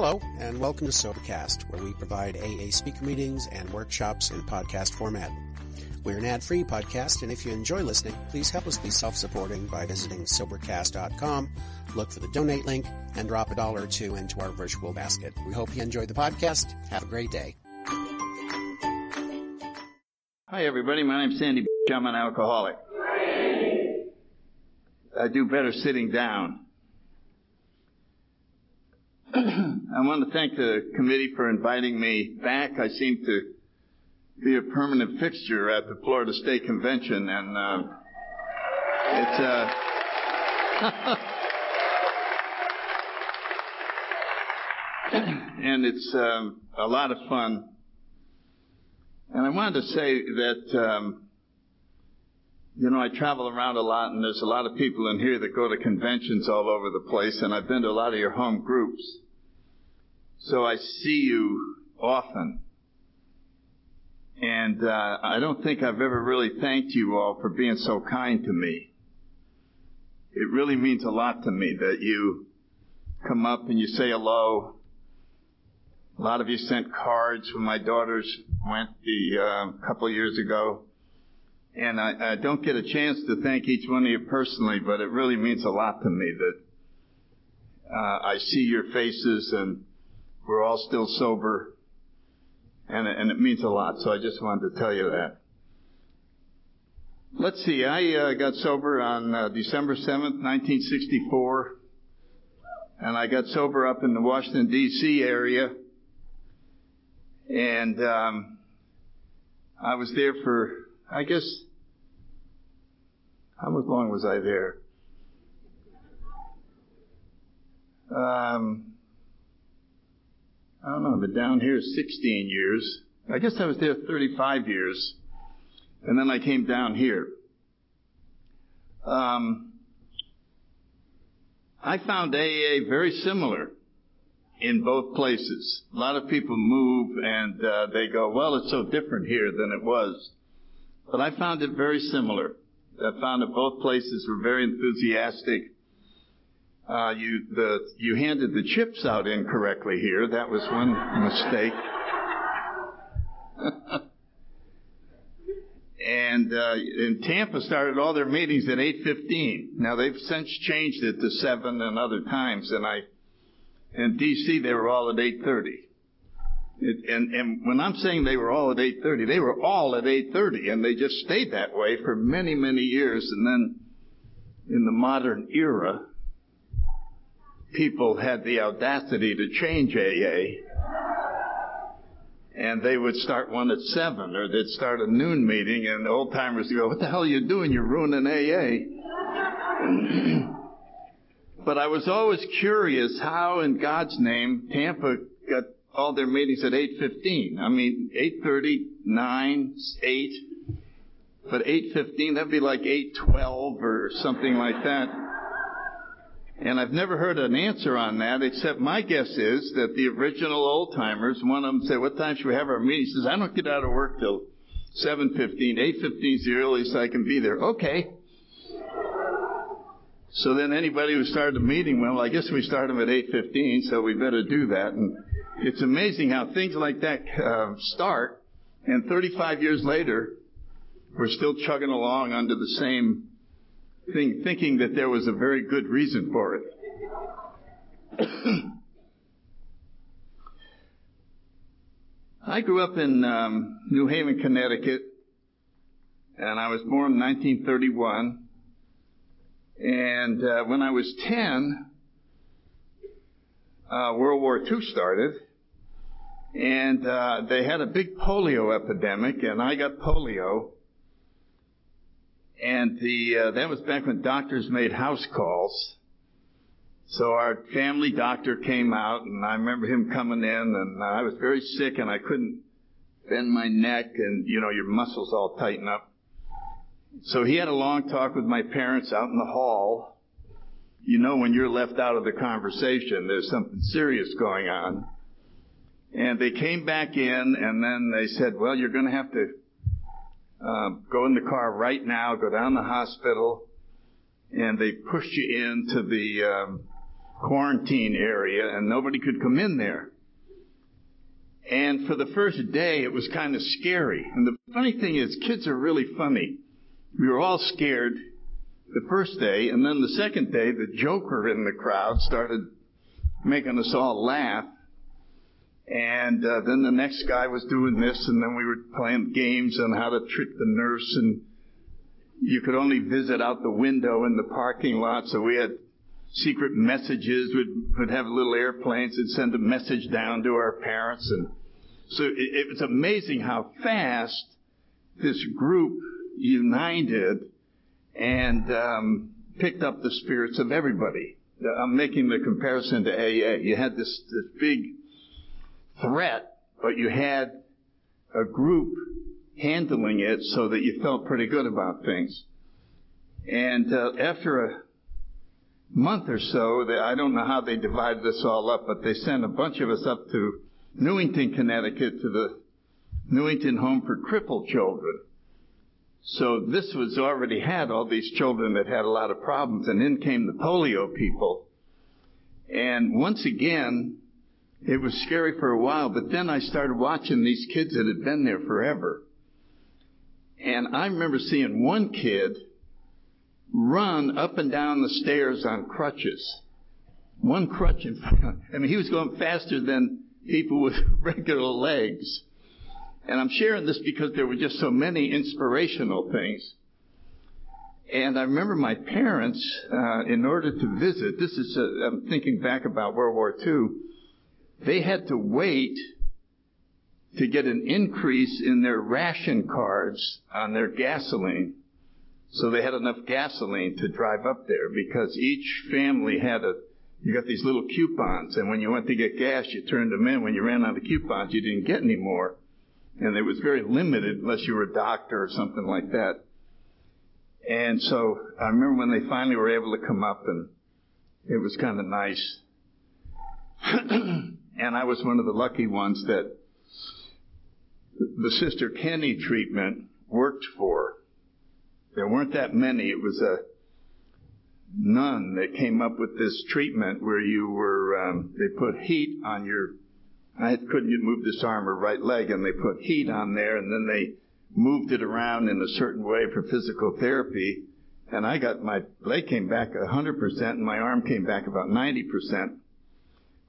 Hello, and welcome to Sobercast, where we provide AA speaker meetings and workshops in podcast format. We're an ad-free podcast, and if you enjoy listening, please help us be self-supporting by visiting Sobercast.com, look for the donate link, and drop a dollar or two into our virtual basket. We hope you enjoy the podcast. Have a great day. Hi, everybody. My name's Sandy. I'm an alcoholic. I do better sitting down. I want to thank the committee for inviting me back. I seem to be a permanent fixture at the Florida State Convention, and uh, it's uh, and it's um, a lot of fun. And I wanted to say that um, you know I travel around a lot, and there's a lot of people in here that go to conventions all over the place, and I've been to a lot of your home groups, so I see you often. And uh, I don't think I've ever really thanked you all for being so kind to me. It really means a lot to me that you come up and you say hello. A lot of you sent cards when my daughters went the uh, couple years ago. And I, I don't get a chance to thank each one of you personally, but it really means a lot to me that uh, I see your faces and we're all still sober and, and it means a lot. So I just wanted to tell you that. Let's see, I uh, got sober on uh, December 7th, 1964, and I got sober up in the Washington, D.C. area, and um, I was there for, I guess, how long was I there? Um, I don't know, been down here 16 years. I guess I was there 35 years. And then I came down here. Um, I found AA very similar in both places. A lot of people move and uh, they go, well, it's so different here than it was. But I found it very similar. I found that both places were very enthusiastic uh, you the you handed the chips out incorrectly here. That was one mistake. and uh, in Tampa started all their meetings at 8:15. Now they've since changed it to seven and other times. And I in D.C. they were all at 8:30. It, and, and when I'm saying they were all at 8:30, they were all at 8:30, and they just stayed that way for many, many years. And then in the modern era, people had the audacity to change AA. And they would start one at seven, or they'd start a noon meeting, and the old timers would go, "What the hell are you doing? You're ruining AA." but I was always curious how, in God's name, Tampa all their meetings at 8:15. I mean, 8:30, 9, 8, but 8:15 that'd be like 8:12 or something like that. And I've never heard an answer on that, except my guess is that the original old timers, one of them said, what time should we have our meeting? He says, I don't get out of work till 7.15. 8.15 is the earliest I can be there. Okay. So then anybody who started a meeting, well, I guess we start them at 8.15, so we better do that. And it's amazing how things like that uh, start, and 35 years later, we're still chugging along under the same thing, thinking that there was a very good reason for it. I grew up in um, New Haven, Connecticut, and I was born in 1931. And uh, when I was 10, uh, World War II started, and uh, they had a big polio epidemic, and I got polio. And the uh, that was back when doctors made house calls. So our family doctor came out, and I remember him coming in, and I was very sick, and I couldn't bend my neck, and you know your muscles all tighten up. So he had a long talk with my parents out in the hall. You know when you're left out of the conversation, there's something serious going on. And they came back in, and then they said, "Well, you're going to have to um, go in the car right now, go down to the hospital, and they pushed you into the um, quarantine area and nobody could come in there. And for the first day, it was kind of scary. And the funny thing is, kids are really funny. We were all scared the first day, and then the second day, the joker in the crowd started making us all laugh. And uh, then the next guy was doing this, and then we were playing games on how to trick the nurse, and you could only visit out the window in the parking lot, so we had secret messages. We'd, we'd have little airplanes and send a message down to our parents, and so it, it was amazing how fast this group united and um, picked up the spirits of everybody. I'm making the comparison to AA. You had this, this big threat, but you had a group handling it so that you felt pretty good about things. And uh, after a month or so, they, I don't know how they divided this all up, but they sent a bunch of us up to Newington, Connecticut, to the Newington Home for Crippled Children. So this was already had all these children that had a lot of problems, and in came the polio people. And once again, it was scary for a while, but then I started watching these kids that had been there forever. And I remember seeing one kid run up and down the stairs on crutches. One crutch in front. I mean, he was going faster than people with regular legs. And I'm sharing this because there were just so many inspirational things. And I remember my parents, uh, in order to visit, this is, uh, I'm thinking back about World War II, they had to wait to get an increase in their ration cards on their gasoline. So they had enough gasoline to drive up there because each family had a, you got these little coupons and when you went to get gas, you turned them in. When you ran out of coupons, you didn't get any more. And it was very limited unless you were a doctor or something like that. And so I remember when they finally were able to come up and it was kind of nice. and I was one of the lucky ones that the Sister Kenny treatment worked for. There weren't that many. It was a nun that came up with this treatment where you were, um, they put heat on your, I couldn't move this arm or right leg, and they put heat on there, and then they moved it around in a certain way for physical therapy. And I got my leg came back 100%, and my arm came back about 90%.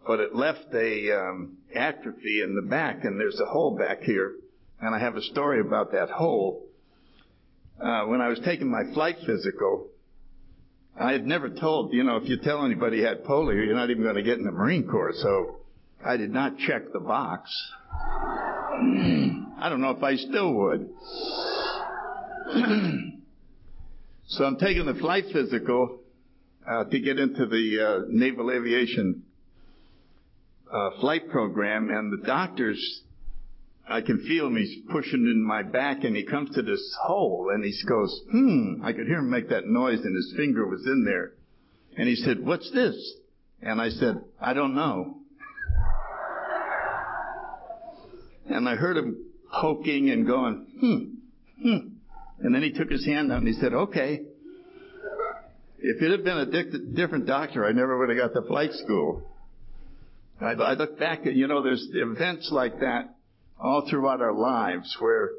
But it left a um, atrophy in the back, and there's a hole back here. And I have a story about that hole. Uh, when I was taking my flight physical, I had never told, you know, if you tell anybody you had polio, you're not even going to get in the Marine Corps. So I did not check the box. I don't know if I still would. so I'm taking the flight physical uh, to get into the uh, Naval Aviation uh, flight program, and the doctors, I can feel him. He's pushing in my back, and he comes to this hole, and he goes, "Hmm." I could hear him make that noise, and his finger was in there, and he said, "What's this?" And I said, "I don't know." And I heard him poking and going, hmm, hmm. And then he took his hand out and he said, okay. If it had been a di- different doctor, I never would have got to flight school. I, I look back at, you know, there's events like that all throughout our lives where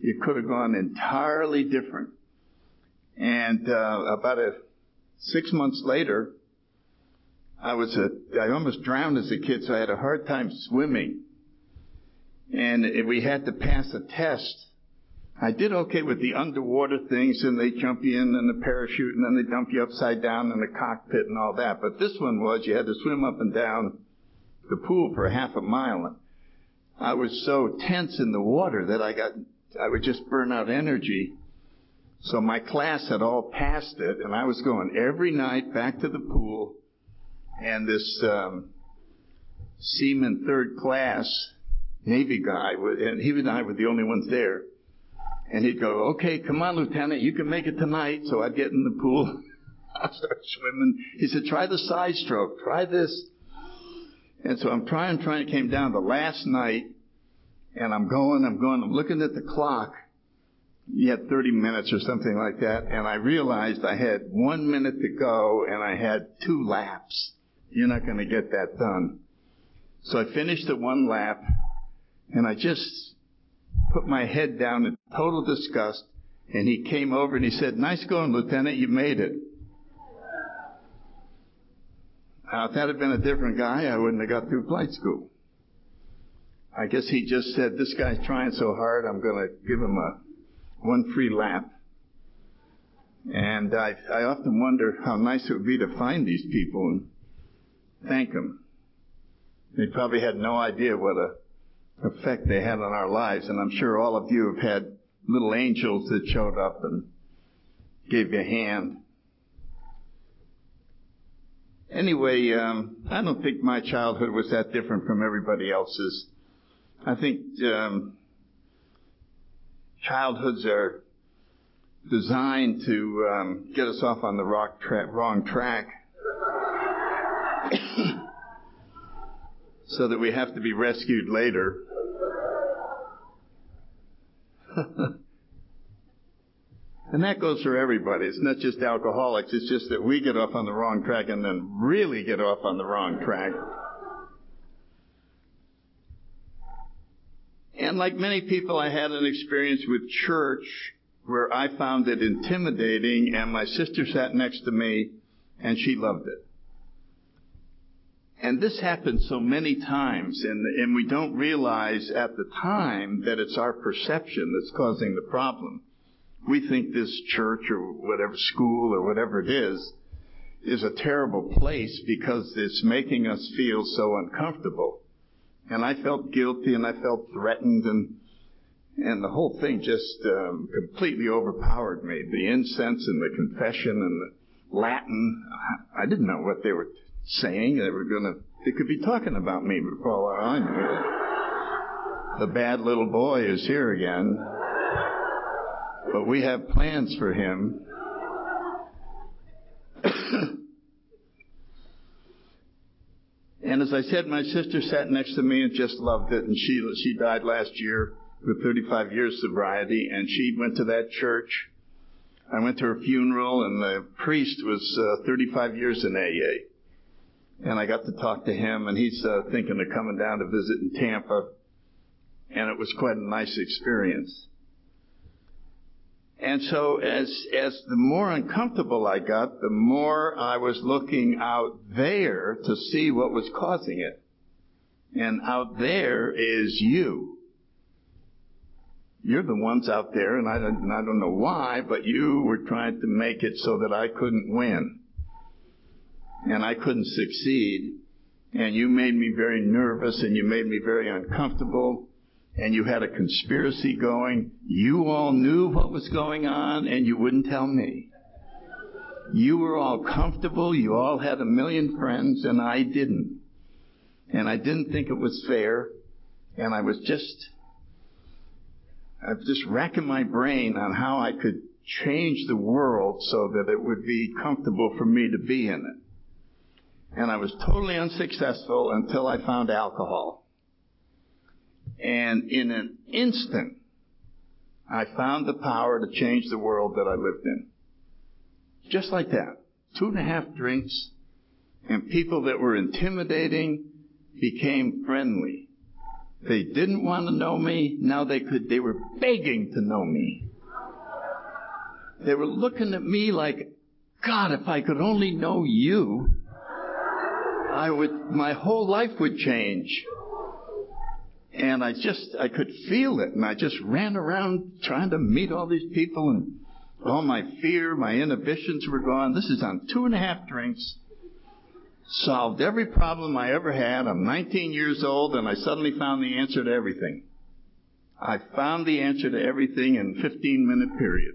it could have gone entirely different. And uh, about a, six months later, I was a, I almost drowned as a kid, so I had a hard time swimming and we had to pass a test. I did okay with the underwater things, and they jump you in and the parachute, and then they dump you upside down in the cockpit and all that. But this one was you had to swim up and down the pool for half a mile. And I was so tense in the water that I got, I would just burn out energy. So my class had all passed it, and I was going every night back to the pool, and this um, seaman third class Navy guy, and he and I were the only ones there. And he'd go, okay, come on, Lieutenant, you can make it tonight. So I'd get in the pool. I'd start swimming. He said, try the side stroke, try this. And so I'm trying, trying. It came down the last night, and I'm going, I'm going, I'm looking at the clock. You had 30 minutes or something like that, and I realized I had one minute to go, and I had two laps. You're not going to get that done. So I finished the one lap and I just put my head down in total disgust and he came over and he said, nice going, Lieutenant, you made it. Now, if that had been a different guy, I wouldn't have got through flight school. I guess he just said, this guy's trying so hard, I'm going to give him a one free lap. And I, I often wonder how nice it would be to find these people and thank them. They probably had no idea what a effect they had on our lives, and I'm sure all of you have had little angels that showed up and gave you a hand. Anyway, um, I don't think my childhood was that different from everybody else's. I think um, childhoods are designed to um, get us off on the tra- wrong track. so that we have to be rescued later. and that goes for everybody. It's not just alcoholics. It's just that we get off on the wrong track and then really get off on the wrong track. And like many people, I had an experience with church where I found it intimidating and my sister sat next to me and she loved it. And this happens so many times, and, and we don't realize at the time that it's our perception that's causing the problem. We think this church or whatever school or whatever it is is a terrible place because it's making us feel so uncomfortable. And I felt guilty and I felt threatened and and the whole thing just um, completely overpowered me. The incense and the confession and the Latin. I didn't know what they were saying they were to, they could be talking about me for all I knew. The bad little boy is here again. But we have plans for him. and as I said, my sister sat next to me and just loved it. And she, she died last year with 35 years sobriety. And she went to that church. I went to her funeral and the priest was uh, 35 years in AA and I got to talk to him, and he's uh, thinking of coming down to visit in Tampa, and it was quite a nice experience. And so as, as the more uncomfortable I got, the more I was looking out there to see what was causing it. And out there is you. You're the ones out there, and I don't, and I don't know why, but you were trying to make it so that I couldn't win and I couldn't succeed. And you made me very nervous and you made me very uncomfortable. And you had a conspiracy going. You all knew what was going on and you wouldn't tell me. You were all comfortable. You all had a million friends and I didn't. And I didn't think it was fair. And I was just, I was just racking my brain on how I could change the world so that it would be comfortable for me to be in it and I was totally unsuccessful until I found alcohol. And in an instant, I found the power to change the world that I lived in. Just like that. Two and a half drinks, and people that were intimidating became friendly. They didn't want to know me, now they could, they were begging to know me. They were looking at me like, God, if I could only know you, I would, my whole life would change. And I just, I could feel it. And I just ran around trying to meet all these people and all my fear, my inhibitions were gone. This is on two and a half drinks. Solved every problem I ever had. I'm 19 years old and I suddenly found the answer to everything. I found the answer to everything in a 15 minute period.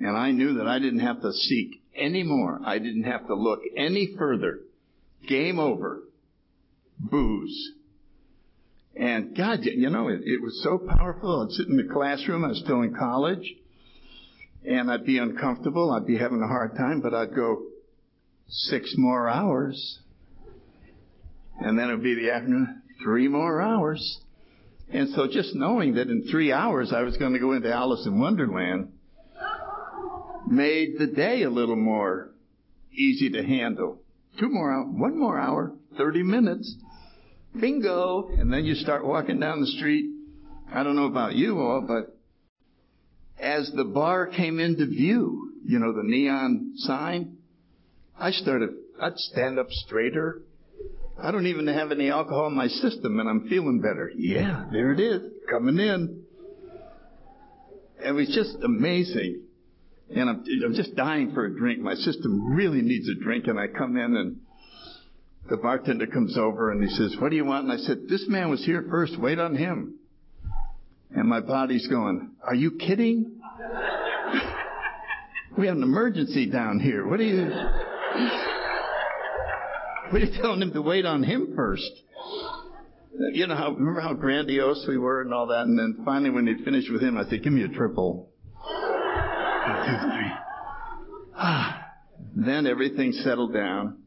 And I knew that I didn't have to seek any more. I didn't have to look any further. Game over. Booze. And God, you know, it, it was so powerful. I'd sit in the classroom. I was still in college. And I'd be uncomfortable. I'd be having a hard time, but I'd go six more hours. And then it would be the afternoon, three more hours. And so just knowing that in three hours I was going to go into Alice in Wonderland made the day a little more easy to handle two more hours, one more hour, 30 minutes. Bingo! And then you start walking down the street. I don't know about you all, but as the bar came into view, you know, the neon sign, I started, I'd stand up straighter. I don't even have any alcohol in my system and I'm feeling better. Yeah, there it is, coming in. It was just amazing. And I'm, I'm just dying for a drink. My system really needs a drink. And I come in and the bartender comes over and he says, What do you want? And I said, This man was here first. Wait on him. And my body's going, Are you kidding? we have an emergency down here. What are you. What are you telling him to wait on him first? You know how, remember how grandiose we were and all that? And then finally, when he finished with him, I said, Give me a triple. One, two, three. Ah. Then everything settled down.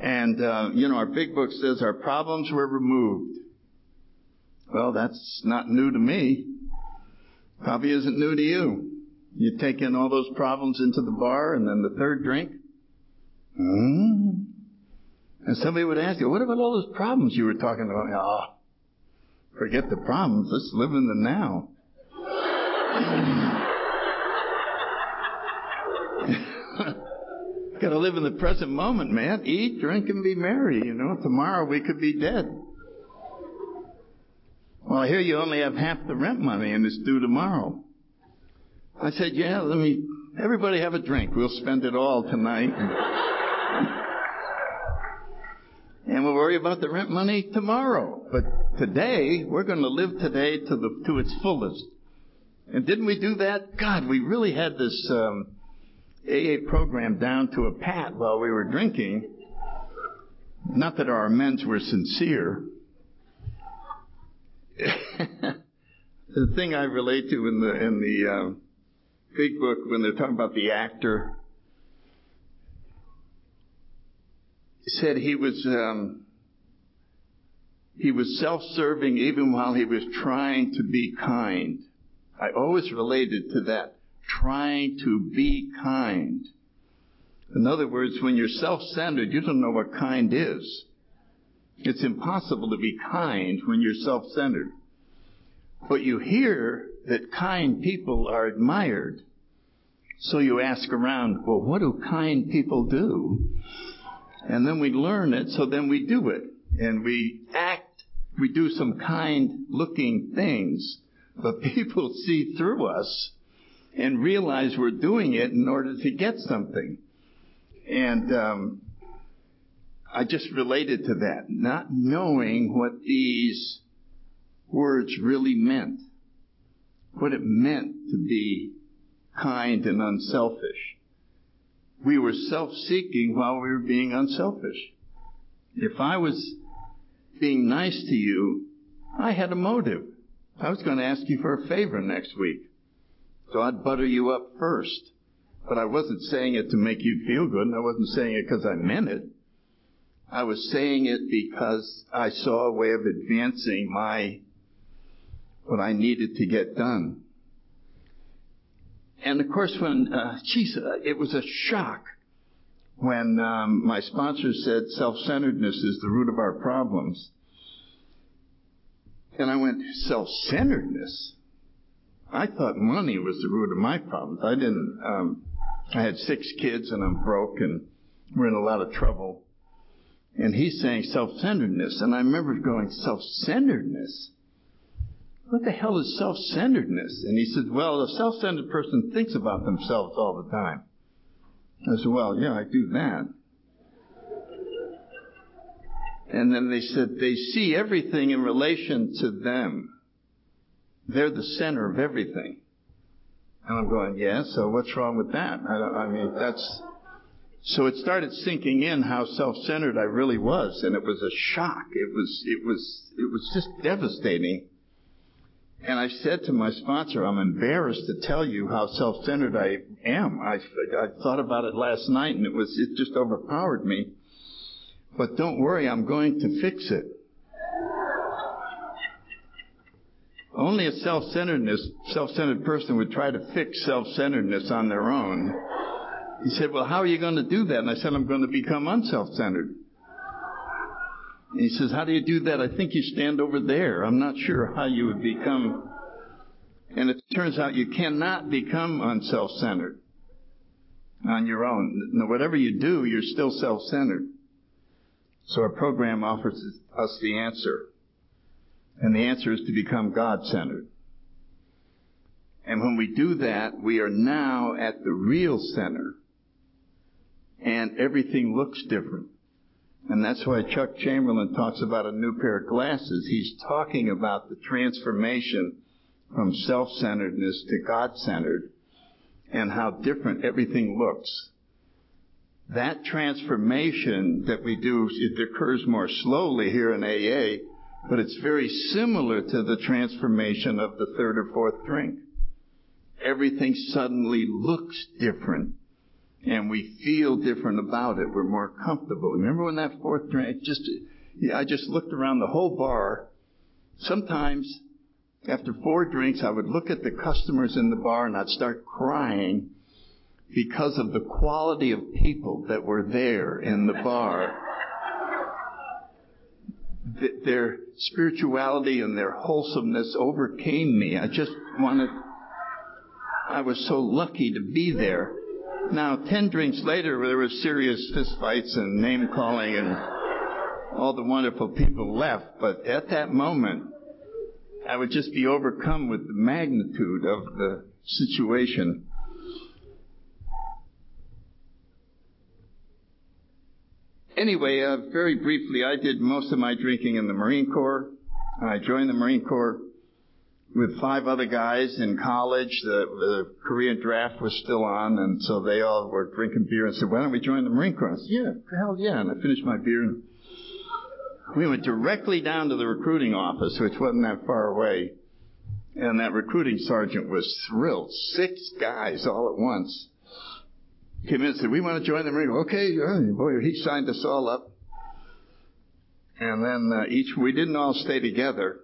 And, uh, you know, our big book says our problems were removed. Well, that's not new to me. Probably isn't new to you. You take in all those problems into the bar and then the third drink. Mm. And somebody would ask you, what about all those problems you were talking about? Oh, forget the problems. Let's live in the now. Got to live in the present moment, man. Eat, drink, and be merry. You know, tomorrow we could be dead. Well, I hear you only have half the rent money and it's due tomorrow. I said, yeah, let me, everybody have a drink. We'll spend it all tonight. and we'll worry about the rent money tomorrow. But today, we're going to live today to the, to its fullest. And didn't we do that? God, we really had this, um, AA program down to a pat while we were drinking. Not that our amends were sincere. the thing I relate to in the in the big book when they're talking about the actor said he was um, he was self-serving even while he was trying to be kind. I always related to that trying to be kind. In other words, when you're self-centered, you don't know what kind is. It's impossible to be kind when you're self-centered. But you hear that kind people are admired. So you ask around, well, what do kind people do? And then we learn it, so then we do it. And we act, we do some kind looking things, but people see through us and realize we're doing it in order to get something. And um, I just related to that, not knowing what these words really meant, what it meant to be kind and unselfish. We were self-seeking while we were being unselfish. If I was being nice to you, I had a motive. I was going to ask you for a favor next week. So I'd butter you up first. But I wasn't saying it to make you feel good, and I wasn't saying it because I meant it. I was saying it because I saw a way of advancing my, what I needed to get done. And of course, when, uh, geez, uh, it was a shock when um, my sponsor said self-centeredness is the root of our problems. And I went, self-centeredness? I thought money was the root of my problems. I didn't. Um, I had six kids and I'm broke and we're in a lot of trouble. And he's saying self-centeredness, and I remember going self-centeredness. What the hell is self-centeredness? And he said, well, a self-centered person thinks about themselves all the time. I said, well, yeah, I do that. And then they said they see everything in relation to them. They're the center of everything. And I'm going, yeah, so what's wrong with that? I, I mean, that's, so it started sinking in how self-centered I really was, and it was a shock. It was, it was, it was just devastating. And I said to my sponsor, I'm embarrassed to tell you how self-centered I am. I, I thought about it last night and it was, it just overpowered me. But don't worry, I'm going to fix it. Only a self-centeredness, self-centered person would try to fix self-centeredness on their own. He said, Well, how are you going to do that? And I said, I'm going to become unself centered. And he says, How do you do that? I think you stand over there. I'm not sure how you would become. And it turns out you cannot become unself centered on your own. Now, whatever you do, you're still self centered. So our program offers us the answer. And the answer is to become God centered. And when we do that, we are now at the real center. And everything looks different. And that's why Chuck Chamberlain talks about a new pair of glasses. He's talking about the transformation from self-centeredness to God-centered and how different everything looks. That transformation that we do, it occurs more slowly here in AA, but it's very similar to the transformation of the third or fourth drink. Everything suddenly looks different and we feel different about it. We're more comfortable. Remember when that fourth drink, just, yeah, I just looked around the whole bar. Sometimes after four drinks, I would look at the customers in the bar and I'd start crying because of the quality of people that were there in the bar. Their spirituality and their wholesomeness overcame me. I just wanted, I was so lucky to be there. Now, ten drinks later, there were serious fistfights and name calling, and all the wonderful people left. But at that moment, I would just be overcome with the magnitude of the situation. Anyway, uh, very briefly, I did most of my drinking in the Marine Corps. I joined the Marine Corps with five other guys in college. The, the Korean draft was still on, and so they all were drinking beer and said, "Why don't we join the Marine Corps?" I said, "Yeah, hell yeah!" And I finished my beer. And we went directly down to the recruiting office, which wasn't that far away, and that recruiting sergeant was thrilled. Six guys all at once came in and said, "We want to join the Marine Corps." Okay, boy, he signed us all up. And then uh, each, we didn't all stay together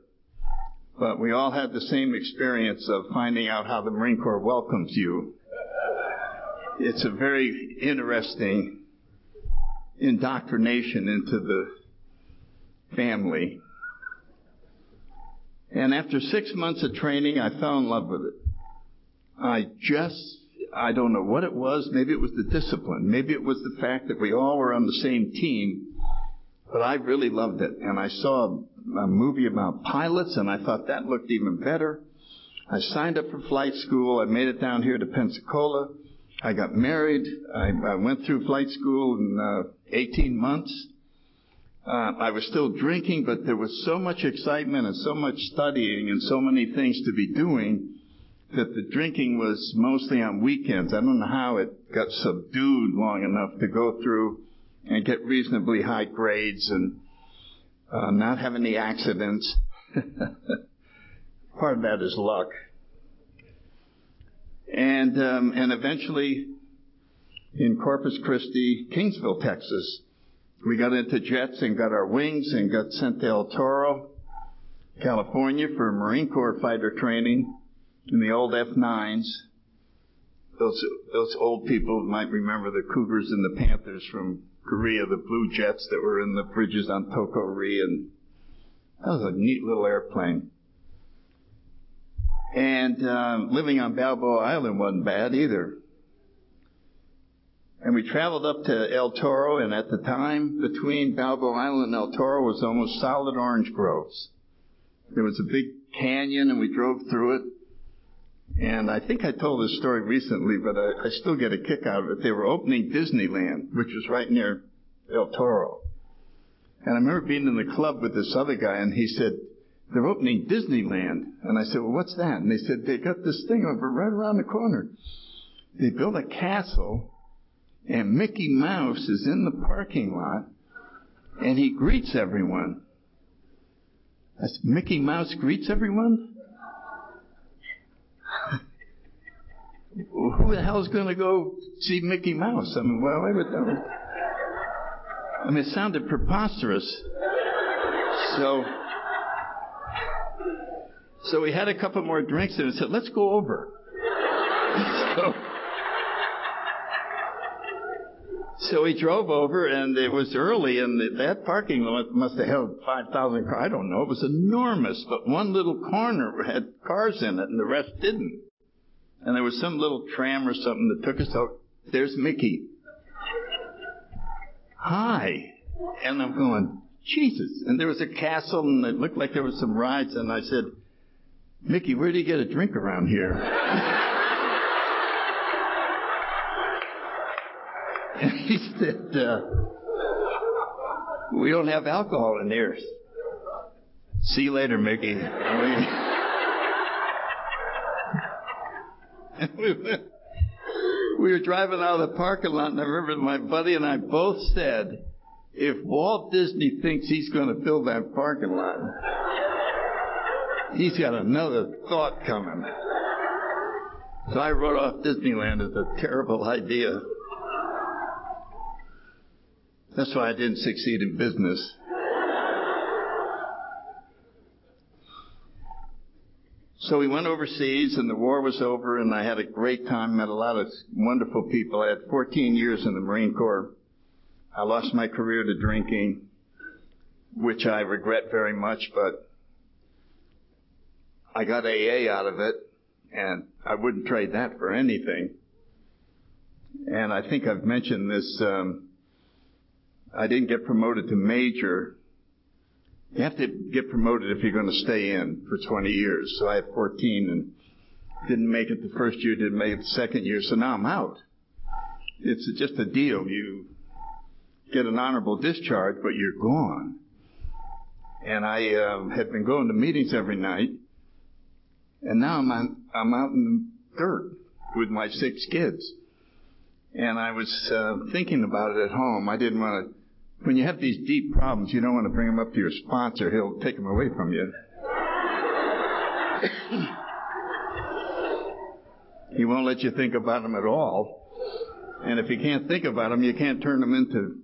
but we all had the same experience of finding out how the Marine Corps welcomes you. It's a very interesting indoctrination into the family. And after six months of training, I fell in love with it. I just, I don't know what it was. Maybe it was the discipline. Maybe it was the fact that we all were on the same team. But I really loved it. And I saw a movie about pilots, and I thought that looked even better. I signed up for flight school. I made it down here to Pensacola. I got married. I, I went through flight school in uh, 18 months. Uh, I was still drinking, but there was so much excitement and so much studying and so many things to be doing that the drinking was mostly on weekends. I don't know how it got subdued long enough to go through and get reasonably high grades and uh, not have any accidents. Part of that is luck. And um, and eventually, in Corpus Christi, Kingsville, Texas, we got into jets and got our wings and got sent to El Toro, California, for Marine Corps fighter training in the old F9s. Those those old people might remember the Cougars and the Panthers from Korea, the blue jets that were in the bridges on Toko-Ri, and that was a neat little airplane. And um, living on Balboa Island wasn't bad either. And we traveled up to El Toro, and at the time, between Balboa Island and El Toro was almost solid orange groves. There was a big canyon, and we drove through it. And I think I told this story recently, but I, I still get a kick out of it. They were opening Disneyland, which was right near El Toro. And I remember being in the club with this other guy, and he said, they're opening Disneyland. And I said, well, what's that? And they said, they got this thing over right around the corner. They built a castle, and Mickey Mouse is in the parking lot, and he greets everyone. I said, Mickey Mouse greets everyone? Who the hell's going to go see Mickey Mouse? I mean, well, I would. know. I mean, it sounded preposterous. So, so we had a couple more drinks and said, "Let's go over." so, So we drove over, and it was early, and that parking lot must have held 5,000 cars. I don't know. It was enormous, but one little corner had cars in it, and the rest didn't. And there was some little tram or something that took us out. There's Mickey. Hi. And I'm going, Jesus. And there was a castle, and it looked like there was some rides, and I said, Mickey, where do you get a drink around here? and he said, uh, We don't have alcohol in here. See you later, Mickey. we, we were driving out of the parking lot, and I remember my buddy and I both said, if Walt Disney thinks he's going to fill that parking lot, he's got another thought coming. So I wrote off Disneyland as a terrible idea. That's why I didn't succeed in business. So we went overseas and the war was over and I had a great time, met a lot of wonderful people. I had 14 years in the Marine Corps. I lost my career to drinking, which I regret very much, but I got AA out of it, and I wouldn't trade that for anything. And I think I've mentioned this. Um, I didn't get promoted to major. You have to get promoted if you're going to stay in for 20 years. So I had 14 and didn't make it the first year, didn't make it the second year. So now I'm out. It's just a deal. You get an honorable discharge, but you're gone. And I uh, had been going to meetings every night, and now I'm on, I'm out in the dirt with my six kids. And I was uh, thinking about it at home. I didn't want to. When you have these deep problems, you don't want to bring them up to your sponsor. He'll take them away from you. he won't let you think about them at all. And if you can't think about them, you can't turn them into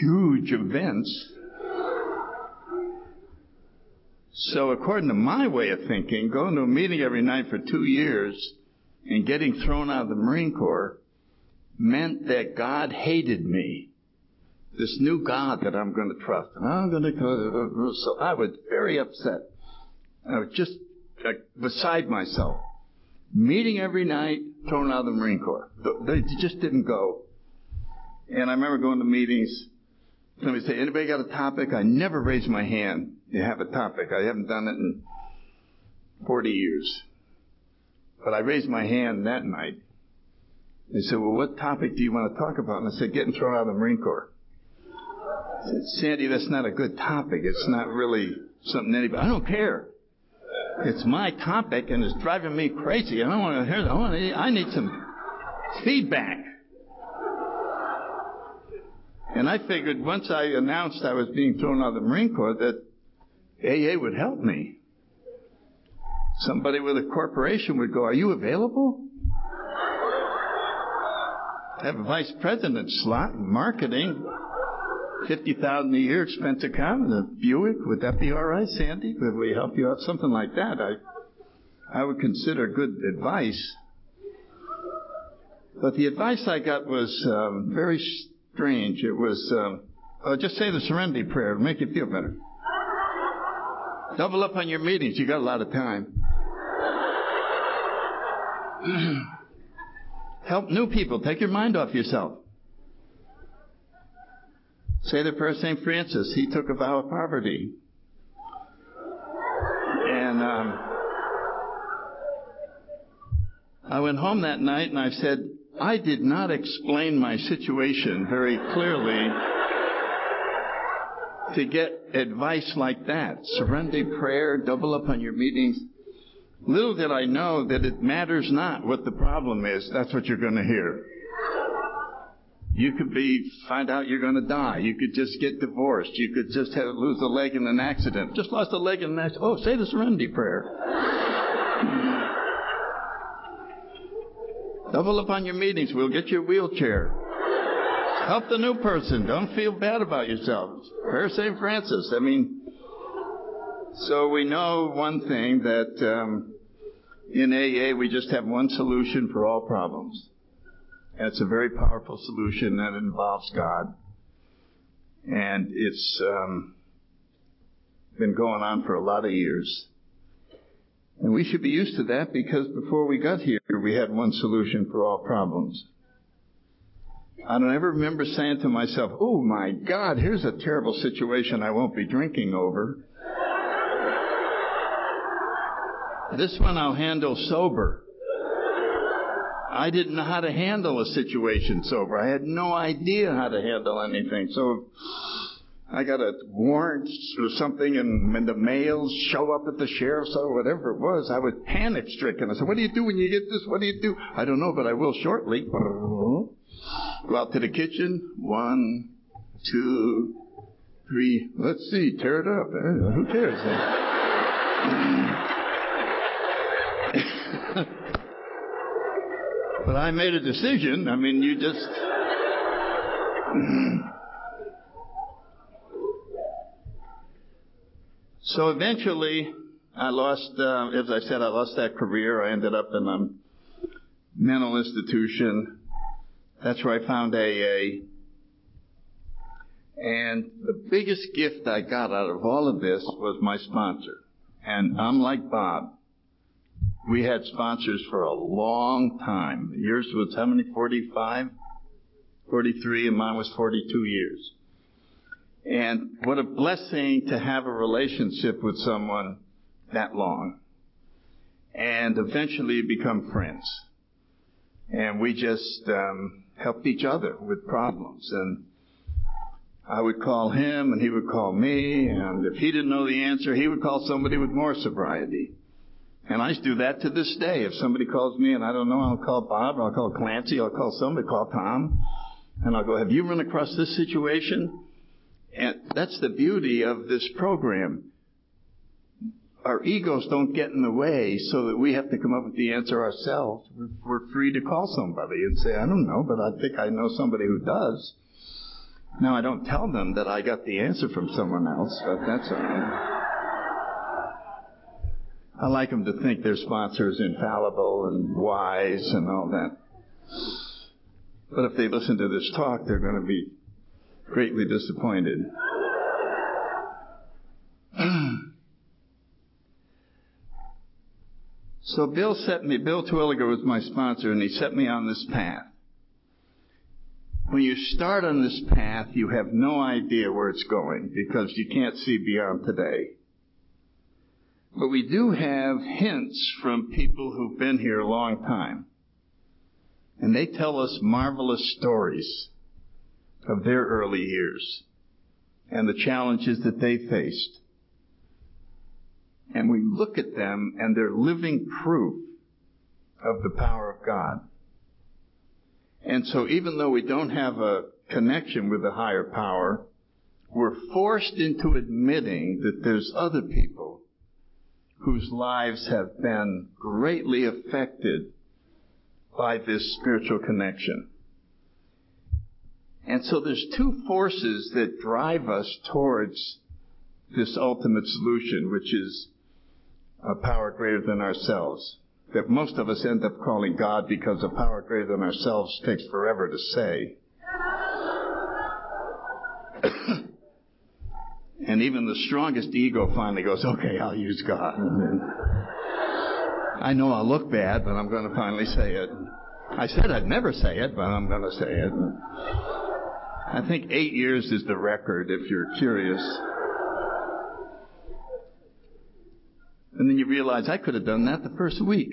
huge events. So, according to my way of thinking, going to a meeting every night for two years and getting thrown out of the Marine Corps meant that God hated me. This new God that I'm going to trust. And I'm going to, so I was very upset. I was just like, beside myself. Meeting every night, thrown out of the Marine Corps. They just didn't go. And I remember going to meetings Somebody say, anybody got a topic? I never raised my hand. You have a topic. I haven't done it in 40 years. But I raised my hand that night. They said, well, what topic do you want to talk about? And I said, getting thrown out of the Marine Corps. I Sandy, that's not a good topic. It's not really something anybody, I don't care. It's my topic and it's driving me crazy. I don't want to hear that. I, want to, I need some feedback. And I figured once I announced I was being thrown out of the Marine Corps that AA would help me. Somebody with a corporation would go, Are you available? have a vice president slot in marketing, fifty thousand a year expense account, a Buick. Would that be all right, Sandy? Would we help you out? Something like that. I I would consider good advice. But the advice I got was um, very strange. It was, um, uh, just say the serenity prayer. It'll make you feel better. Double up on your meetings. You got a lot of time. Help new people. Take your mind off yourself. Say the prayer of St. Francis. He took a vow of poverty. And um, I went home that night and I said, I did not explain my situation very clearly to get advice like that. Serenity prayer, double up on your meetings. Little did I know that it matters not what the problem is. That's what you're going to hear. You could be, find out you're going to die. You could just get divorced. You could just have, lose a leg in an accident. Just lost a leg in an accident. Oh, say the serenity prayer. Double up on your meetings. We'll get you a wheelchair. Help the new person. Don't feel bad about yourself. Prayer St. Francis. I mean, so we know one thing that um, in AA we just have one solution for all problems. And it's a very powerful solution that involves God. And it's um, been going on for a lot of years. And we should be used to that because before we got here, we had one solution for all problems. I don't ever remember saying to myself, oh my God, here's a terrible situation I won't be drinking over. This one I'll handle sober. I didn't know how to handle a situation sober. I had no idea how to handle anything. So I got a warrant or something and, and the mails show up at the sheriff's or whatever it was, I was panic stricken. I said, what do you do when you get this? What do you do? I don't know, but I will shortly. Go out to the kitchen. One, two, three. Let's see. Tear it up. Eh, who cares? but I made a decision. I mean, you just. So eventually, I lost, uh, as I said, I lost that career. I ended up in a mental institution. That's where I found AA. And the biggest gift I got out of all of this was my sponsor. And I'm like Bob. We had sponsors for a long time. Yours was how many? 45? 43, and mine was 42 years. And what a blessing to have a relationship with someone that long. And eventually become friends. And we just um, helped each other with problems. And I would call him and he would call me. And if he didn't know the answer, he would call somebody with more sobriety. And I do that to this day. If somebody calls me and I don't know, I'll call Bob, or I'll call Clancy, I'll call somebody, call Tom, and I'll go, have you run across this situation? And that's the beauty of this program. Our egos don't get in the way so that we have to come up with the answer ourselves. We're free to call somebody and say, I don't know, but I think I know somebody who does. Now, I don't tell them that I got the answer from someone else, but that's all right. I like them to think their sponsor is infallible and wise and all that. But if they listen to this talk, they're going to be greatly disappointed. so Bill set me, Bill Twilliger was my sponsor, and he set me on this path. When you start on this path, you have no idea where it's going because you can't see beyond today. But we do have hints from people who've been here a long time. And they tell us marvelous stories of their early years and the challenges that they faced. And we look at them and they're living proof of the power of God. And so even though we don't have a connection with the higher power, we're forced into admitting that there's other people whose lives have been greatly affected by this spiritual connection. And so there's two forces that drive us towards this ultimate solution, which is a power greater than ourselves. That most of us end up calling God because a power greater than ourselves takes forever to say. And even the strongest ego finally goes, okay, I'll use God. I know I'll look bad, but I'm going to finally say it. I said I'd never say it, but I'm going to say it. I think eight years is the record if you're curious. And then you realize I could have done that the first week.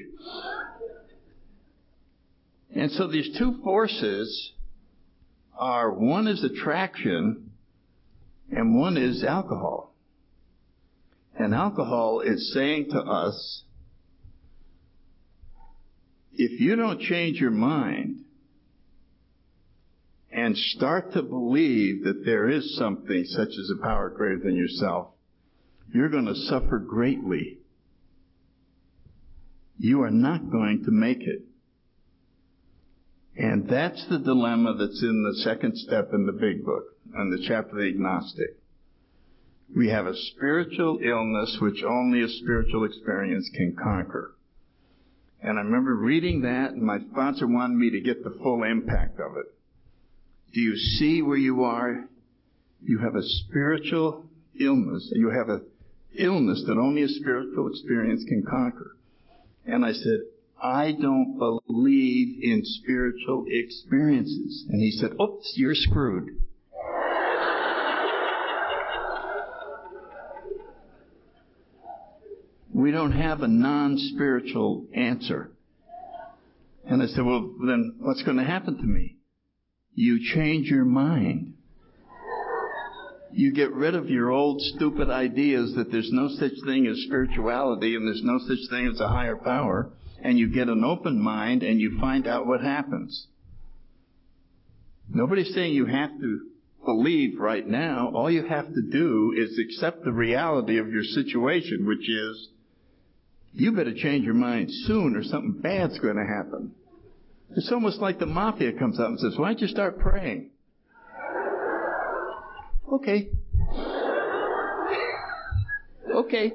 And so these two forces are one is attraction and one is alcohol. And alcohol is saying to us, if you don't change your mind, and start to believe that there is something such as a power greater than yourself, you're going to suffer greatly. You are not going to make it. And that's the dilemma that's in the second step in the big book, in the chapter The Agnostic. We have a spiritual illness which only a spiritual experience can conquer. And I remember reading that, and my sponsor wanted me to get the full impact of it. Do you see where you are? You have a spiritual illness. You have an illness that only a spiritual experience can conquer. And I said, I don't believe in spiritual experiences. And he said, Oops, you're screwed. We don't have a non spiritual answer. And I said, Well, then what's going to happen to me? You change your mind. You get rid of your old stupid ideas that there's no such thing as spirituality and there's no such thing as a higher power, and you get an open mind and you find out what happens. Nobody's saying you have to believe right now. All you have to do is accept the reality of your situation, which is you better change your mind soon or something bad's going to happen. It's almost like the mafia comes up and says, why don't you start praying? Okay. okay.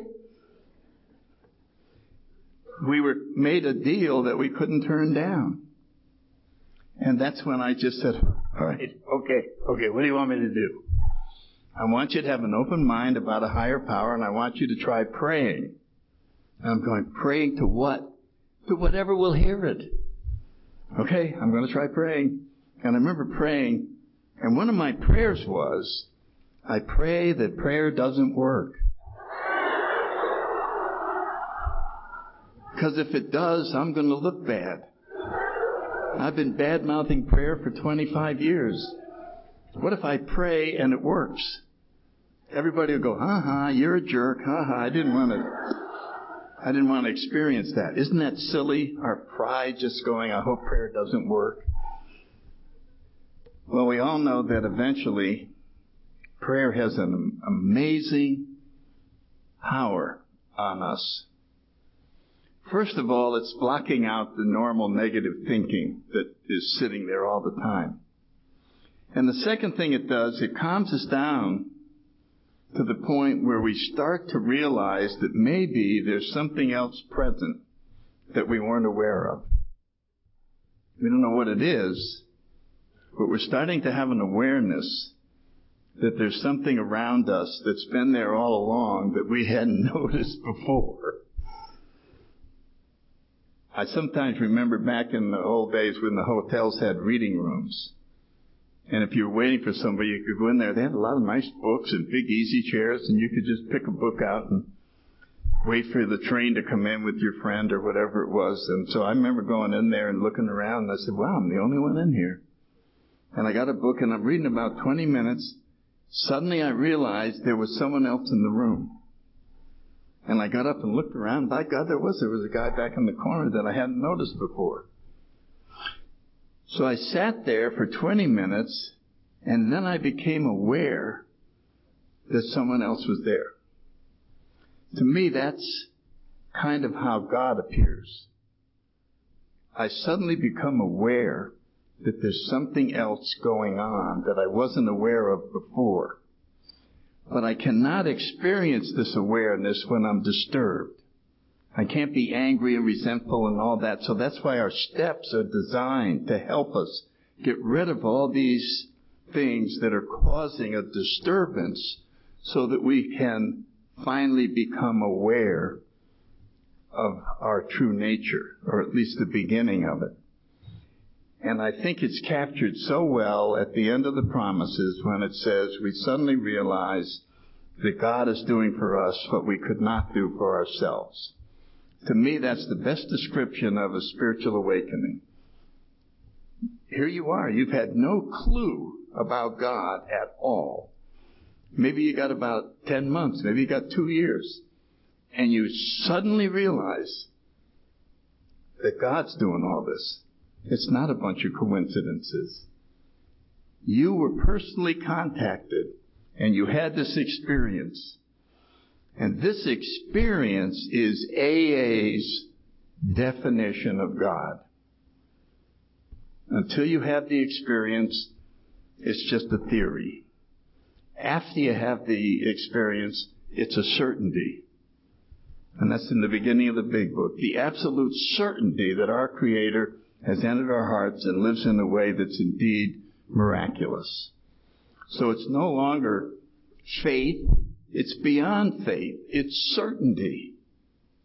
We were made a deal that we couldn't turn down. And that's when I just said, all right, okay, okay, what do you want me to do? I want you to have an open mind about a higher power and I want you to try praying. I'm going, praying to what? To whatever will hear it. Okay, I'm going to try praying. And I remember praying, and one of my prayers was, I pray that prayer doesn't work. Because if it does, I'm going to look bad. I've been bad mouthing prayer for 25 years. What if I pray and it works? Everybody will go, ha ha, you're a jerk, ha ha, I didn't want to. I didn't want to experience that. Isn't that silly? Our pride just going, I hope prayer doesn't work. Well, we all know that eventually prayer has an amazing power on us. First of all, it's blocking out the normal negative thinking that is sitting there all the time. And the second thing it does, it calms us down to the point where we start to realize that maybe there's something else present that we weren't aware of. We don't know what it is, but we're starting to have an awareness that there's something around us that's been there all along that we hadn't noticed before. I sometimes remember back in the old days when the hotels had reading rooms. And if you were waiting for somebody, you could go in there. They had a lot of nice books and big easy chairs, and you could just pick a book out and wait for the train to come in with your friend or whatever it was. And so I remember going in there and looking around, and I said, wow, I'm the only one in here. And I got a book, and I'm reading about 20 minutes. Suddenly I realized there was someone else in the room. And I got up and looked around. By God, there was. There was a guy back in the corner that I hadn't noticed before. So I sat there for 20 minutes and then I became aware that someone else was there. To me, that's kind of how God appears. I suddenly become aware that there's something else going on that I wasn't aware of before. But I cannot experience this awareness when I'm disturbed. I can't be angry and resentful and all that. So that's why our steps are designed to help us get rid of all these things that are causing a disturbance so that we can finally become aware of our true nature, or at least the beginning of it. And I think it's captured so well at the end of the promises when it says we suddenly realize that God is doing for us what we could not do for ourselves. To me, that's the best description of a spiritual awakening. Here you are. You've had no clue about God at all. Maybe you got about 10 months. Maybe you got two years. And you suddenly realize that God's doing all this. It's not a bunch of coincidences. You were personally contacted and you had this experience and this experience is AA's definition of God. Until you have the experience, it's just a theory. After you have the experience, it's a certainty. And that's in the beginning of the big book. The absolute certainty that our Creator has entered our hearts and lives in a way that's indeed miraculous. So it's no longer faith, it's beyond faith, it's certainty.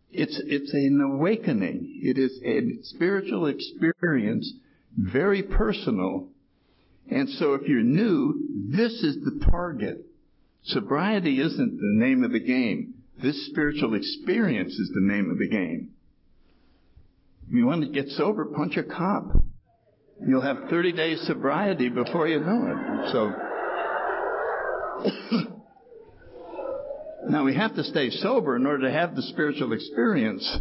It's, it's an awakening. It is a spiritual experience, very personal. And so if you're new, this is the target. Sobriety isn't the name of the game. This spiritual experience is the name of the game. If you want to get sober, punch a cop. You'll have 30 days sobriety before you know it. So, now we have to stay sober in order to have the spiritual experience.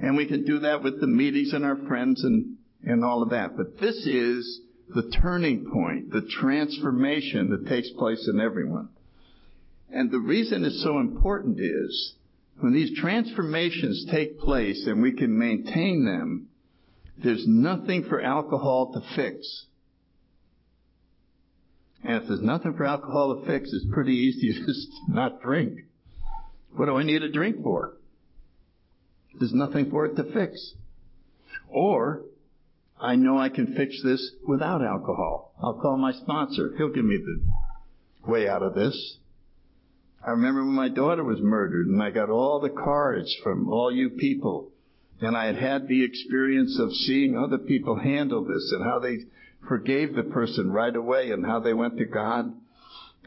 And we can do that with the meetings and our friends and, and all of that. But this is the turning point, the transformation that takes place in everyone. And the reason it's so important is when these transformations take place and we can maintain them, there's nothing for alcohol to fix. And if there's nothing for alcohol to fix, it's pretty easy to just not drink. What do I need a drink for? There's nothing for it to fix. Or, I know I can fix this without alcohol. I'll call my sponsor. He'll give me the way out of this. I remember when my daughter was murdered and I got all the cards from all you people. And I had had the experience of seeing other people handle this and how they forgave the person right away and how they went to God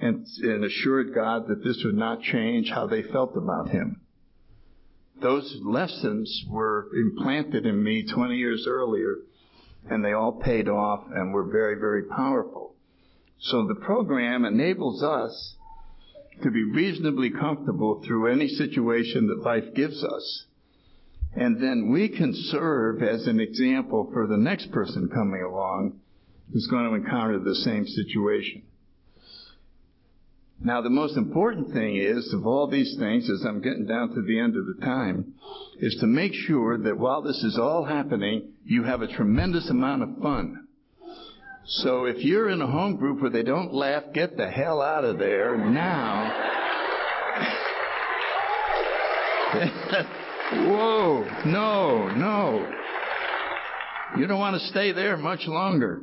and, and assured God that this would not change how they felt about Him. Those lessons were implanted in me 20 years earlier and they all paid off and were very, very powerful. So the program enables us to be reasonably comfortable through any situation that life gives us. And then we can serve as an example for the next person coming along who's going to encounter the same situation. Now, the most important thing is, of all these things, as I'm getting down to the end of the time, is to make sure that while this is all happening, you have a tremendous amount of fun. So if you're in a home group where they don't laugh, get the hell out of there now. Whoa, no, no. You don't want to stay there much longer.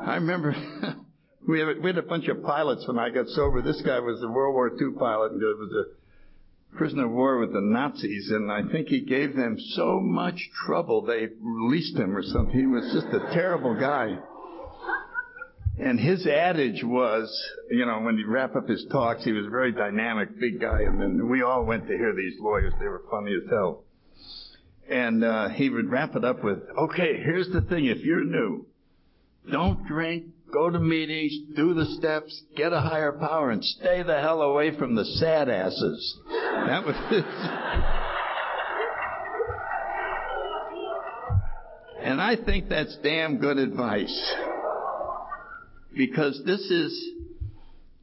I remember we, had, a bunch of pilots when I got sober. This guy was a World War II pilot and was a prisoner of war with the Nazis, and I think he gave them so much trouble they released him or something. He was just a terrible guy. And his adage was, you know, when he'd wrap up his talks, he was a very dynamic, big guy, and then we all went to hear these lawyers. They were funny as hell. And uh, he would wrap it up with, okay, here's the thing. If you're new, don't drink, go to meetings, do the steps, get a higher power, and stay the hell away from the sad asses. That was his. and I think that's damn good advice. Because this is,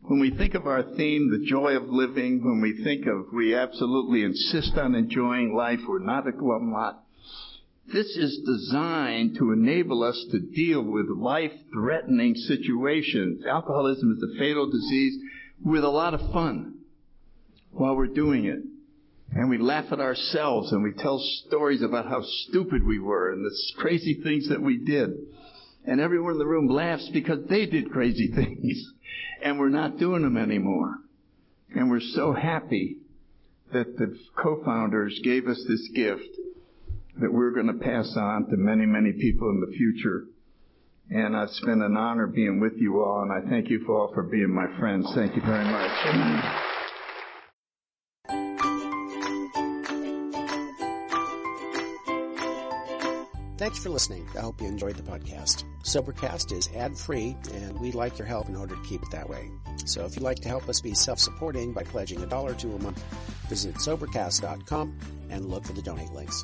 when we think of our theme, the joy of living, when we think of, we absolutely insist on enjoying life, we're not a glum lot. This is designed to enable us to deal with life-threatening situations. Alcoholism is a fatal disease with a lot of fun while we're doing it. And we laugh at ourselves and we tell stories about how stupid we were and the crazy things that we did and everyone in the room laughs because they did crazy things and we're not doing them anymore. And we're so happy that the co-founders gave us this gift that we're going to pass on to many, many people in the future. And it's been an honor being with you all, and I thank you all for being my friends. Thank you very much. Thanks for listening. I hope you enjoyed the podcast. Sobercast is ad free, and we'd like your help in order to keep it that way. So if you'd like to help us be self supporting by pledging a dollar to a month, visit Sobercast.com and look for the donate links.